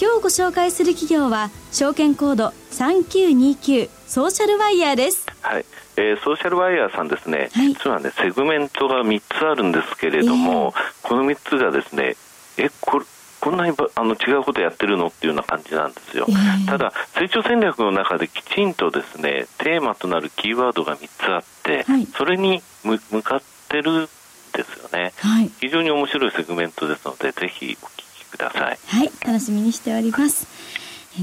今日ご紹介する企業は証券コード3929ソーシャルワイヤーです。はい、えー、ソーシャルワイヤーさんですね、はい、実はねセグメントが3つあるんですけれども、えー、この3つがですねえこれこんなにあの違うことやってるのっていうような感じなんですよ、えー、ただ成長戦略の中できちんとですねテーマとなるキーワードが3つあって、はい、それに向かってるんですよね、はい、非常に面白いセグメントですのでぜひお聞ください。はい、楽しみにしております。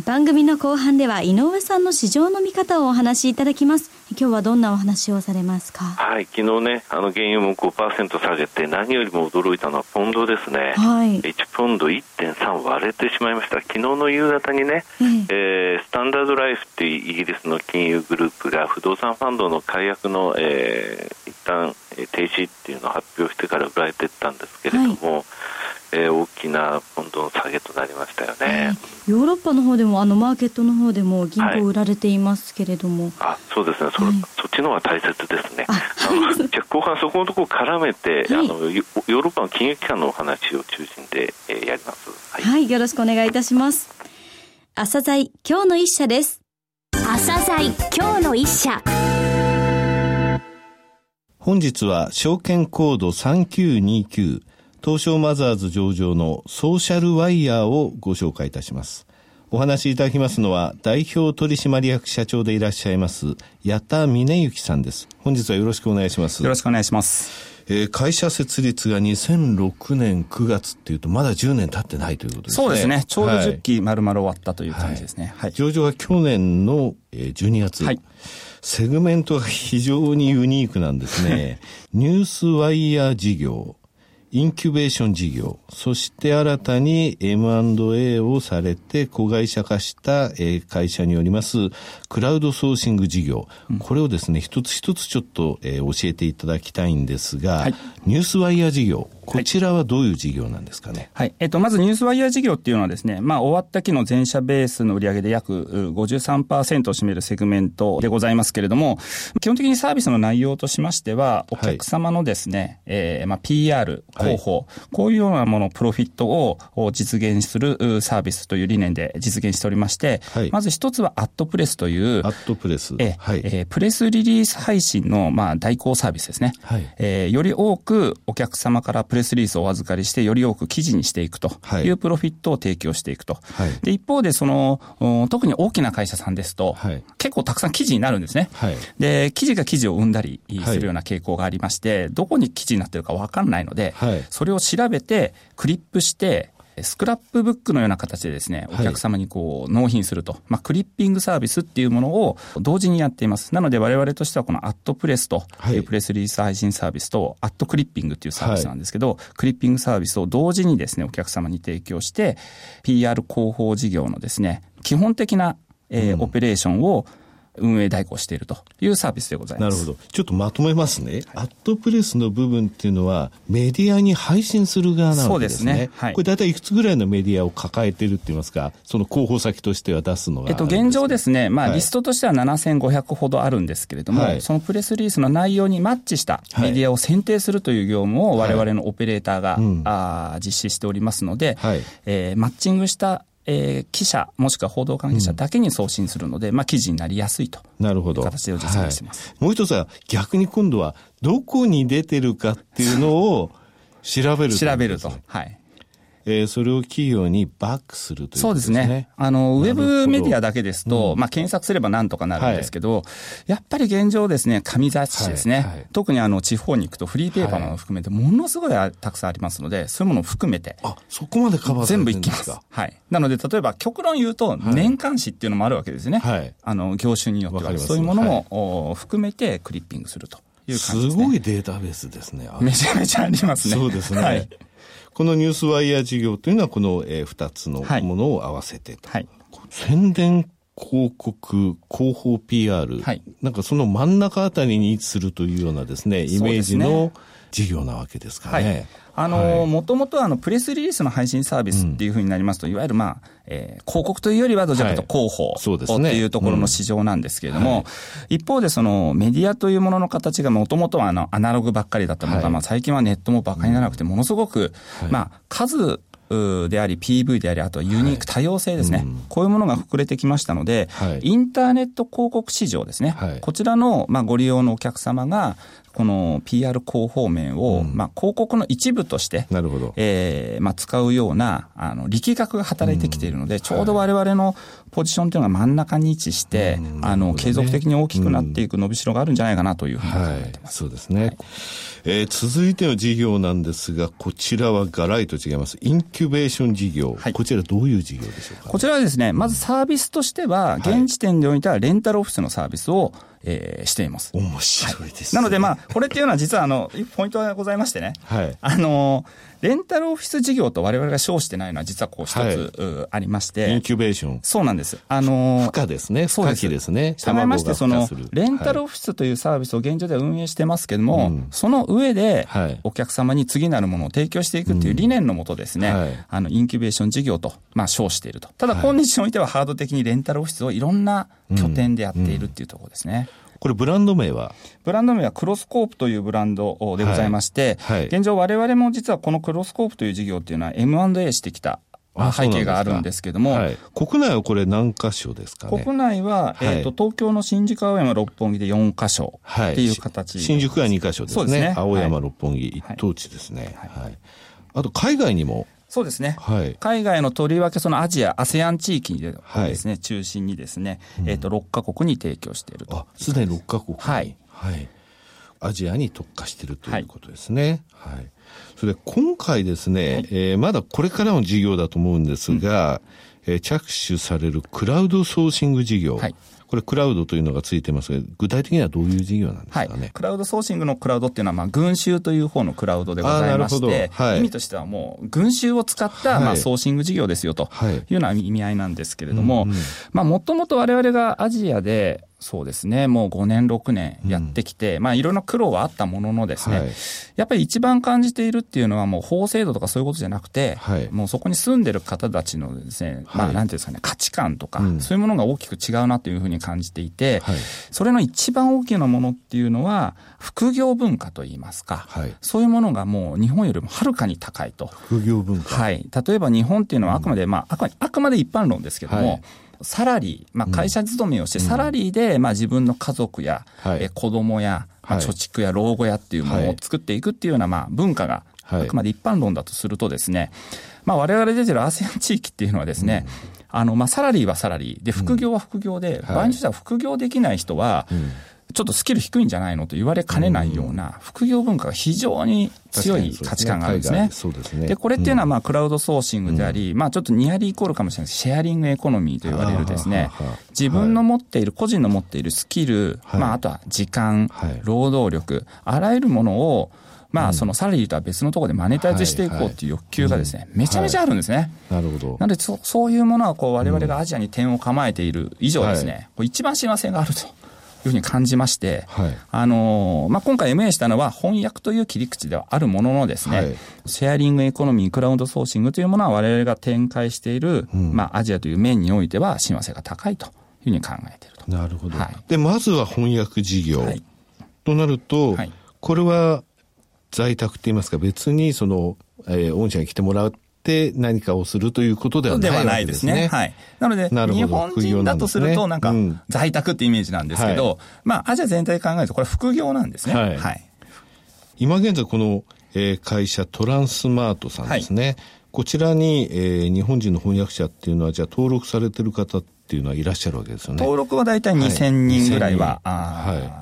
番組の後半では井上さんの市場の見方をお話しいただきます。今日はどんなお話をされますか？はい、昨日ね、あの原油も5%下げて何よりも驚いたのはポンドですね。はい。1ポンド1.3割れてしまいました。昨日の夕方にね、えー、えー、スタンダードライフっていうイギリスの金融グループが不動産ファンドの解約の、えー、一旦停止っていうのを発表してから売られていったんですけれども。はいえー、大きなポンドの下げとなりましたよね、えー、ヨーロッパの方でもあのマーケットの方でも銀行売られていますけれども、はい、あそうですね。そ,、はい、そっちの方が大切ですね。あのじゃ後半そこのところ絡めて、はい、あのヨーロッパの金融機関のお話を中心で、えー、やります、はい、はい、よろしくお願いいたします。朝鮮今日の一社です。朝鮮今日の一社。本日は証券コード3929東証マザーズ上場のソーシャルワイヤーをご紹介いたします。お話しいただきますのは、代表取締役社長でいらっしゃいます、矢田峰幸さんです。本日はよろしくお願いします。よろしくお願いします。えー、会社設立が2006年9月っていうと、まだ10年経ってないということですね。そうですね。ちょうど10期丸々終わったという感じですね。はい。はい、上場は去年の12月。はい。セグメントが非常にユニークなんですね。ニュースワイヤー事業、インキュベーション事業、そして新たに M&A をされて子会社化した会社によりますクラウドソーシング事業、これをですね、一つ一つちょっと教えていただきたいんですが、はい、ニュースワイヤー事業、こちらはどういう事業なんですかね？はい。えっと、まずニュースワイヤー事業っていうのはですね、まあ、終わった期の全社ベースの売上で約53%を占めるセグメントでございますけれども、基本的にサービスの内容としましては、お客様のですね、はい、えー、まあ、PR、広報、はい、こういうようなもの、プロフィットを実現するサービスという理念で実現しておりまして、はい、まず一つはアットプレスという、アットプレス。えはい、えー、プレスリリース配信の、まあ、代行サービスですね。はい、えー、より多くお客様からプレレスリリースをお預かりして、より多く記事にしていくと。い。うプロフィットを提供していくと。はい、で、一方で、その、特に大きな会社さんですと、はい、結構たくさん記事になるんですね。はい、で、記事が記事を生んだりするような傾向がありまして、どこに記事になってるかわかんないので、それを調べて、クリップして、スクラップブックのような形でですね、お客様にこう納品すると、まあ、クリッピングサービスっていうものを同時にやっています。なので我々としてはこのアットプレスとい。うプレスリリース配信サービスと、アットクリッピングっていうサービスなんですけど、クリッピングサービスを同時にですね、お客様に提供して、PR 広報事業のですね、基本的なえー、オペレーションを運営代行しているというサービスでございます。なるほど。ちょっとまとめますね。アットプレスの部分っていうのは、メディアに配信する側なわけですね。そうですね。はい、これ大体いくつぐらいのメディアを抱えてるって言いますか、その広報先としては出すのが。えっと、現状ですね、まあ、リストとしては7500ほどあるんですけれども、はい、そのプレスリリースの内容にマッチしたメディアを選定するという業務を我々のオペレーターが、はいうん、あ実施しておりますので、はい、えー、マッチングしたえー、記者もしくは報道関係者だけに送信するので、うん、まあ、記事になりやすいとなるほど。形で実現してます、はい、もう一つは逆に今度はどこに出てるかっていうのを調べる調べると。はい。えー、それを企業にバックするということですね。そうですね。あの、ウェブメディアだけですと、うん、まあ、検索すればなんとかなるんですけど、はい、やっぱり現状ですね、紙雑誌ですね。はいはい、特にあの、地方に行くとフリーペーパーなど含めて、ものすごいたくさんありますので、そういうものを含めて。あ、そこまでカバー全部いきます。はい。なので、例えば、極論言うと、年間誌っていうのもあるわけですね。はい。あの、業種によっては。そういうものも、含めてクリッピングすると。いう感じです、ね、すごいデータベースですね。めちゃめちゃありますね。そうですね。はい。このニュースワイヤー事業というのは、この、えー、2つのものを合わせてと。はい、こ宣伝広告、広報 PR、はい、なんかその真ん中あたりに位置するというようなですね、イメージの事業なわけですかね。あの、もともとあの、プレスリリースの配信サービスっていうふうになりますと、うん、いわゆるまあ、えー、広告というよりはどちらかと広報、はい、っていうところの市場なんですけれども、うん。はい、一方でそのメディアというものの形がもともとはあの、アナログばっかりだったものが、はい、まあ最近はネットも馬鹿にならなくて、ものすごく、まあ、数であり、PV であり、あとはユニーク多様性ですね、はいうん、こういうものが膨れてきましたので、はい、インターネット広告市場ですね、はい、こちらの、まあ、ご利用のお客様が、この PR 広報面を、うん、まあ、広告の一部として、なるほど。えーまあ、使うようなあの力学が働いてきているので、うん、ちょうど我々のポジションというのが真ん中に位置して、うん、あの継続的に大きくなっていく伸びしろがあるんじゃないかなというふうに考えてます。はい、そうですね、はいえー、続いての事業なんですが、こちらはガライと違います。インキュベーション事業。はい、こちらどういう事業でしょうか、こちらはですね、まずサービスとしては、現時点においてはレンタルオフィスのサービスを、えー、しています。面白いです、ねはい、なので、まあ、これっていうのは実は、あの、ポイントがございましてね。はい。あの、レンタルオフィス事業と我々が称してないのは実はこう一つ、はい、ありまして。インキュベーション。そうなんです。あの、負荷ですね。そうです。ね。したがいまして、その、レンタルオフィスというサービスを現状では運営してますけども、はい、その上で、お客様に次なるものを提供していくっていう理念のもとですね、はい、あの、インキュベーション事業と、まあ、称していると。ただ、今日においてはハード的にレンタルオフィスをいろんな拠点でやっているっていうところですね。うんこれブランド名は？ブランド名はクロスコープというブランドでございまして、はい。はい、現状我々も実はこのクロスコープという事業っていうのは M&A してきた背景があるんですけども、はい、国内はこれ何箇所ですか、ね、国内は、えーと、東京の新宿青山六本木で4箇所っていう形、はい、新宿が2箇所ですね。すね。青山六本木一等地ですね。はい。あと海外にもそうですね。はい、海外のとりわけそのアジア、ASEAN 地域でですね、はい、中心にですね、えっ、ー、と、6カ国に提供していると。あ、すでに6カ国はい。はい。アジアに特化しているということですね。はい。はい、それで今回ですね、はい、えー、まだこれからの事業だと思うんですが、うん、えー、着手されるクラウドソーシング事業。はい。これクラウドというのがついてますが、具体的にはどういう事業なんですかね？はい、クラウドソーシングのクラウドっていうのは、まあ、群衆という方のクラウドでございまして、はい、意味としてはもう、群衆を使った、まあ、ソーシング事業ですよというような意味合いなんですけれども、まあ、もともと我々がアジアで、そうですね、もう5年、6年やってきて、うん、まあいろんな苦労はあったもののですね、はい、やっぱり一番感じているっていうのはもう法制度とかそういうことじゃなくて、はい、もうそこに住んでる方たちのですね、はい、まあなんていうんですかね、価値観とか、うん、そういうものが大きく違うなというふうに感じていて、それの一番大きなものっていうのは、副業文化といいますか、そういうものがもう日本よりもはるかに高いと。副業文化。はい。例えば日本っていうのはあくまで、うん、まあ、あくまで一般論ですけども、サラリー、まあ、会社勤めをして、サラリーで、まあ、自分の家族や、はい、え子供や、まあ、貯蓄や老後やっていうものを作っていくっていうような、まあ、文化が、あくまで一般論だとするとですね、まあ、我々出てる ASEAN 地域っていうのはですね、あの、まあ、サラリーはサラリー、で、副業は副業で、場合によっては副業できない人は、ちょっとスキル低いんじゃないのと言われかねないような副業文化が非常に強い価値観があるんですね。そうですね。で、これっていうのはまあクラウドソーシングであり、まあちょっとニアリーイコールかもしれないです。シェアリングエコノミーと言われるですね、自分の持っている、個人の持っているスキル、まああとは時間、労働力、あらゆるものをまあ、そのサラリーとは別のところでマネタイズしていこうっていう欲求がですね、めちゃめちゃあるんですね。なるほど。なので、そそういうものは、こう、我々がアジアに点を構えている以上ですね、一番幸せがあると。いうふうに感じまして、はい、あのまあ、今回 MA したのは翻訳という切り口ではあるもののですね、はい、シェアリングエコノミー、クラウドソーシングというものは我々が展開している、うん、まあ、アジアという面においては親和性が高いというふうに考えていると。なるほど。はい、で、まずは翻訳事業、となると、これは在宅って言いますか別にその、えー、御社に来てもらうって何かをするということではないではないですね。はい。なので、日本人だとすると、なんか、在宅ってイメージなんですけど、まあ、アジア全体で考えると、これ副業なんですね。はい。はい、今現在、この、えー、会社、トランスマートさんですね。はい、こちらに、えー、日本人の翻訳者っていうのは、じゃあ登録されてる方っていうのはいらっしゃるわけですよね。登録は大体2000人ぐらいは、はい、あ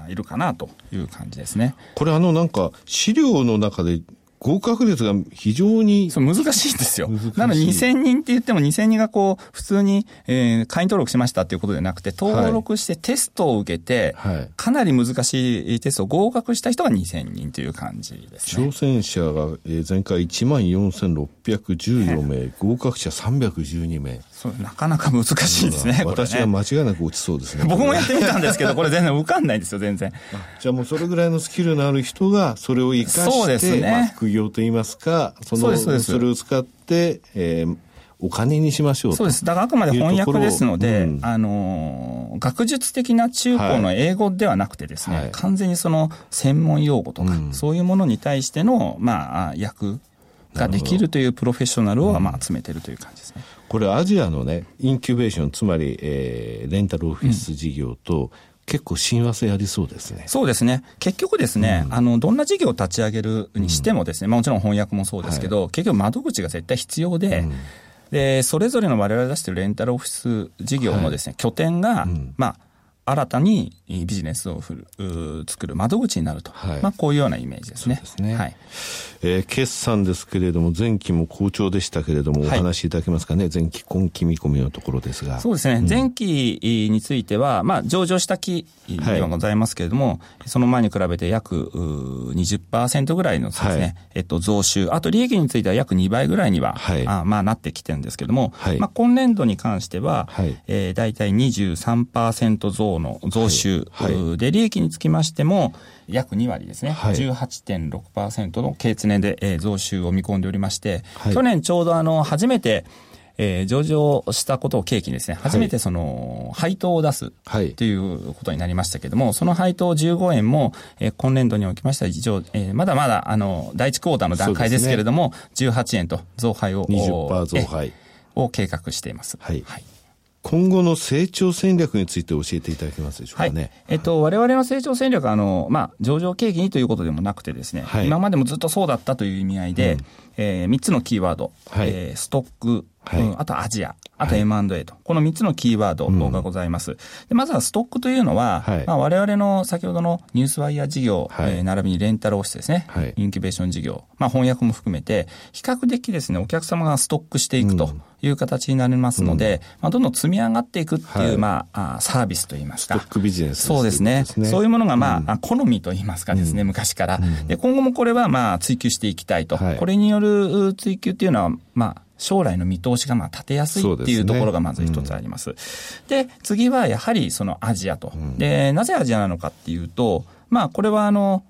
はい、いるかなという感じですね。これあのなんか資料の中で合格率が非常に。そう、難しいんですよ。なので2000人って言っても2000人がこう、普通に、えー、会員登録しましたっていうことではなくて、登録してテストを受けて、はい、かなり難しいテストを合格した人が2000人という感じですね。挑戦者が、えー、前回1万4614名、合格者312名。そう、なかなか難しいですね。私は間違いなく落ちそうですね。僕もやってみたんですけど、これ全然受かんないですよ、全然。じゃあもうそれぐらいのスキルのある人が、それを生かして、そうですね。まあ、副業といいますか、その、そそれを使って、えー、お金にしましょうそうです。だからあくまで翻訳ですので、うん、あの、学術的な中高の英語ではなくてですね、はい、完全にその専門用語とか、うん、そういうものに対しての、まあ、訳ができるというプロフェッショナルを、まあ、集めてるという感じですね。これアジアのね、インキュベーション、つまり、えー、レンタルオフィス事業と、うん結構親和性ありそうですね。そうですね。結局ですね、うん、あの、どんな事業を立ち上げるにしてもですね、うん、まあもちろん翻訳もそうですけど、はい、結局窓口が絶対必要で、うん、で、それぞれの我々が出しているレンタルオフィス事業のですね、はい、拠点が、まあ、新たにビジネスをふる作る窓口になると、はい、まあ、こういうようなイメージですね。すね。はい。えー、決算ですけれども、前期も好調でしたけれども、お話しいただけますかね、はい、前期、今期見込みのところですが。そうですね、うん、前期については、まあ、上場した期ではございますけれども、はい、その前に比べて約20%ぐらいのですね、はい、えっと、増収、あと利益については約2倍ぐらいには、はい、あまあ、なってきてるんですけれども、はい、まあ、今年度に関しては、はい。えー、大体23%増の増収、はい。で、利益につきましても、約2割ですね、はい、18.6%の経常で、えー、増収を見込んでおりまして、はい、去年ちょうどあの、初めて、えー、上場したことを契機にですね、初めてその、配当を出すとい。うことになりましたけれども、その配当15円も、えー、今年度におきましては、一応、えー、まだまだ、あの、第一クォーターの段階ですけれども、ね、18円と増配を、20%増配。を計画しています。はい、はい今後の成長戦略について教えていただけますでしょうかね。はい、えっと、我々の成長戦略は、あの、まあ、上場景気にということでもなくてですね、はい、今までもずっとそうだったという意味合いで、うん、えー、3つのキーワード、はい、えー、ストック、はい、うん、あとアジア、あと M&A と、はい、この3つのキーワードがございます。うん、でまずはストックというのは、はい。まあ、我々の先ほどのニュースワイヤー事業、はい、えー、並びにレンタルオフィスですね、はい、インキュベーション事業、まあ、翻訳も含めて、比較的ですね、お客様がストックしていくという形になりますので、うん、まあ、どんどん積み上がっていくっていう、まあ、あサービスといいますか。ストックビジネス、そうですね。そういうものが、まあ、うん、好みといいますかですね、昔から。で今後もこれは、まあ、追求していきたいと。これによる追求っていうのは、まあ、将来の見通しがまあ立てやすいっていうところがまず一つあります。で、ねうん、次はやはりそのアジアと、うん、で、なぜアジアなのかっていうと、まあこれはあの、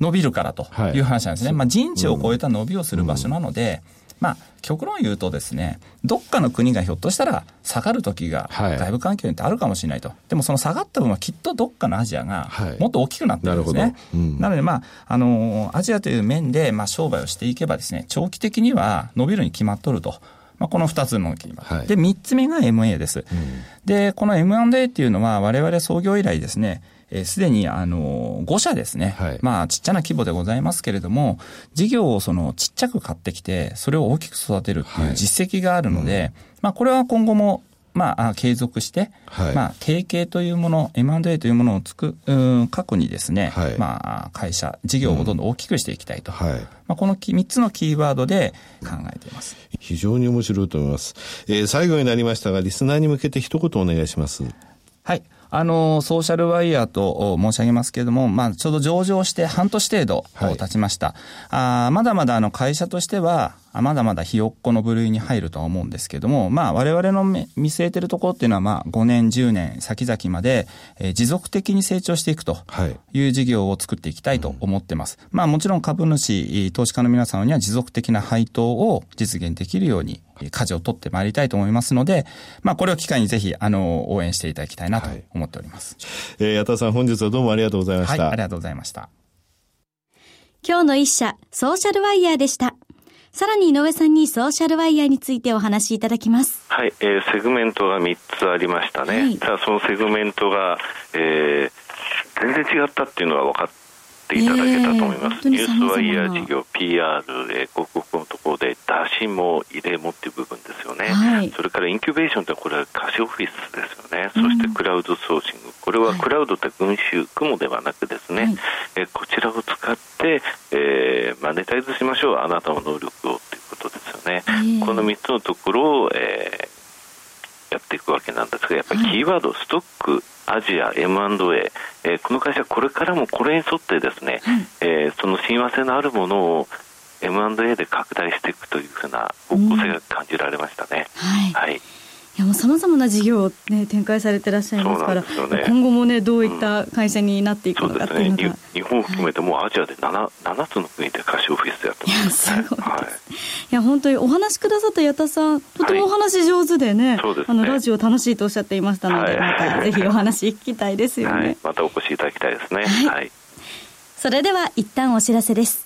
伸びるからという話なんですね。はい、まあ人知を超えた伸びをする場所なので、うんまあ、極論言うとですね、どっかの国がひょっとしたら下がる時が外部環境によってあるかもしれないと。はい、でもその下がった分はきっとどっかのアジアがもっと大きくなってるんですね。はいなうん、なのでまあ、あの、アジアという面でまあ商売をしていけばですね、長期的には伸びるに決まっとると。まあ、この2つのキーワーで、3つ目が MA です。うん、で、この M&A っていうのは我々創業以来ですね、す、で、に、あの、5社ですね。はい、まあ、ちっちゃな規模でございますけれども、事業をその、ちっちゃく買ってきて、それを大きく育てるっていう実績があるので、はいうん、まあ、これは今後も、まあ、継続して、はい、まあ、提携というもの、M&A というものをつく、うん、過去にですね、はい、まあ、会社、事業をどんどん大きくしていきたいと。うん、はい、まあ、この3つのキーワードで考えています。非常に面白いと思います。えー、最後になりましたが、リスナーに向けて一言お願いします。はい。あの、ソーシャルワイヤーと申し上げますけれども、まあ、ちょうど上場して半年程度経ちました。はい、あまだまだあの会社としては、まだまだひよっこの部類に入るとは思うんですけども、まあ我々の見据えてるところっていうのはまあ5年、10年先々まで、えー、持続的に成長していくという事業を作っていきたいと思ってます。まあもちろん株主、投資家の皆様には持続的な配当を実現できるように舵を取ってまいりたいと思いますので、まあこれを機会にぜひあの応援していただきたいなと思っております。はい、えー、矢田さん本日はどうもありがとうございました。はい、ありがとうございました。今日の一社、ソーシャルワイヤーでした。さらに井上さんにソーシャルワイヤーについてお話しいただきます。はい、えー、セグメントが3つありましたね。はい、ただそのセグメントが、えー、全然違ったっていうのが分かっていただけたと思います。えー、ニュースワイヤー事業、PR、えー、広告のところで、打診も入れもっていう部分ですよね。はい、それからインキュベーションってこれは貸しオフィスですよね。そしてクラウドソーシング。これはクラウドって群衆、雲ではなくですね、はい、えー、こちらを使って、えー、マネタイズしましょう。あなたの能力をということですよね、えー、この3つのところを、えー、やっていくわけなんですがやっぱりキーワード、はい、ストックアジア M&A、えー、この会社これからもこれに沿ってですね、はい、えー、その親和性のあるものを M&A で拡大していくというふうな方向性が感じられましたね。うん、はい、はいいやもうさまざまな事業を、ね、展開されていらっしゃいますから、ね、今後も、ね、どういった会社になっていくのかうのが、ね、日本を含めてもうアジアで 7, 7つの国で貸しオフィスやってます、ね、いやすごいはい、いや本当にお話しくださった矢田さんとてもお話上手でねはい、あのラジオ楽しいとおっしゃっていましたので、はい、またぜひお話聞きたいですよね、またお越しいただきたいですね。はい、それでは一旦お知らせです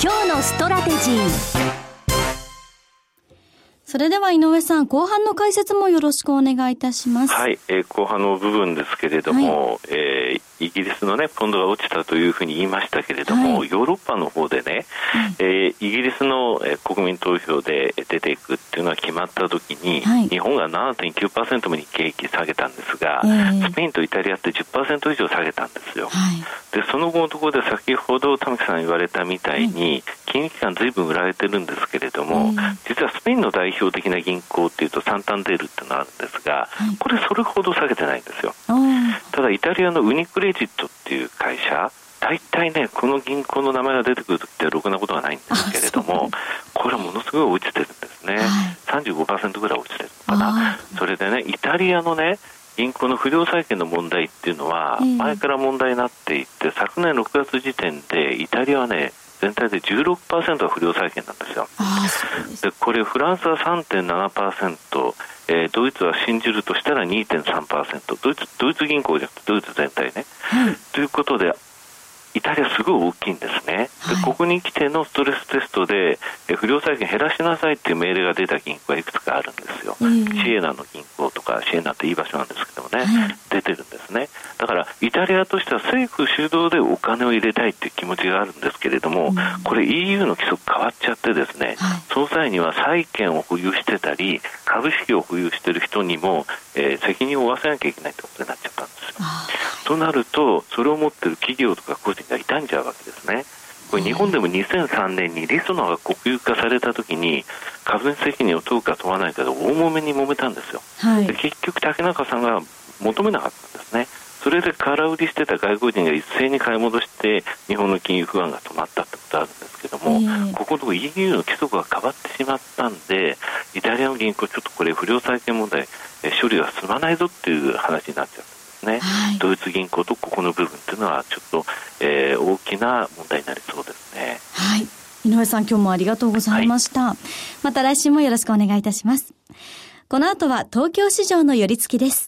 今日のストラテジーそれでは井上さん、後半の解説もよろしくお願いいたします。はい、えー、後半の部分ですけれども、はい、えー、イギリスのね、ポンドが落ちたというふうに言いましたけれども、はい、ヨーロッパの方でね、はい、えー、イギリスの、え国民投票で出ていくっていうのが決まった時に、はい、日本が7.9%も日経平均下げたんですが、えー、スペインとイタリアって10%以上下げたんですよ。で、その後のところで先ほど玉木さん言われたみたいに、金融機関ずいぶん売られてるんですけれども、実はスペインの代表的な銀行っていうとサンタンデールっていうのがあるんですが、これそれほど下げてないんですよ。ただイタリアのウニクレジットっていう会社大体ね、この銀行の名前が出てくるってろくなことはないんですけれども、これはものすごい落ちてるんですね、はい、35%ぐらい落ちてる。のかな、それでね、イタリアのね、銀行の不良債権の問題っていうのは、前から問題になっていて、昨年6月時点で、イタリアはね、全体で16%が不良債権なんですよ。でこれフランスは3.7%、えー、ドイツは信じるとしたら2.3%ドイツドイツ銀行じゃなくてドイツ全体ね。はい、ということでイタリアすごい大きいんですね、はい、でここに来てのストレステストで不良債権減らしなさいっていう命令が出た銀行がいくつかあるんですよ、シエナの銀行とかシエナっていい場所なんですけどもね、はい、出てるんですね。だからイタリアとしては政府主導でお金を入れたいっていう気持ちがあるんですけれども、これ EU の規則変わっちゃってですね、はい、その際には債券を保有してたり株式を保有している人にも、えー、責任を負わせなきゃいけないってことになっちゃったんですよ。となると、それを持っている企業とか個人が傷んじゃうわけですね。これ日本でも2003年にリソナが国有化されたときに株主責任を問うか問わないかで大揉めに揉めたんですよ、はい、で結局、竹中さんが求めなかったんですね、それで空売りしてた外国人が一斉に買い戻して日本の金融不安が止まったってことあるんですけども、えー、ここのところ EU の規則が変わってしまったんでイタリアの銀行ちょっとこれ不良債権問題処理が進まないぞっていう話になっちゃった。ね、はい、ドイツ銀行とここの部分というのはちょっと、えー、大きな問題になりそうですね。はい。井上さん今日もありがとうございました、はい、また来週もよろしくお願いいたします。この後は東京市場の寄り付きです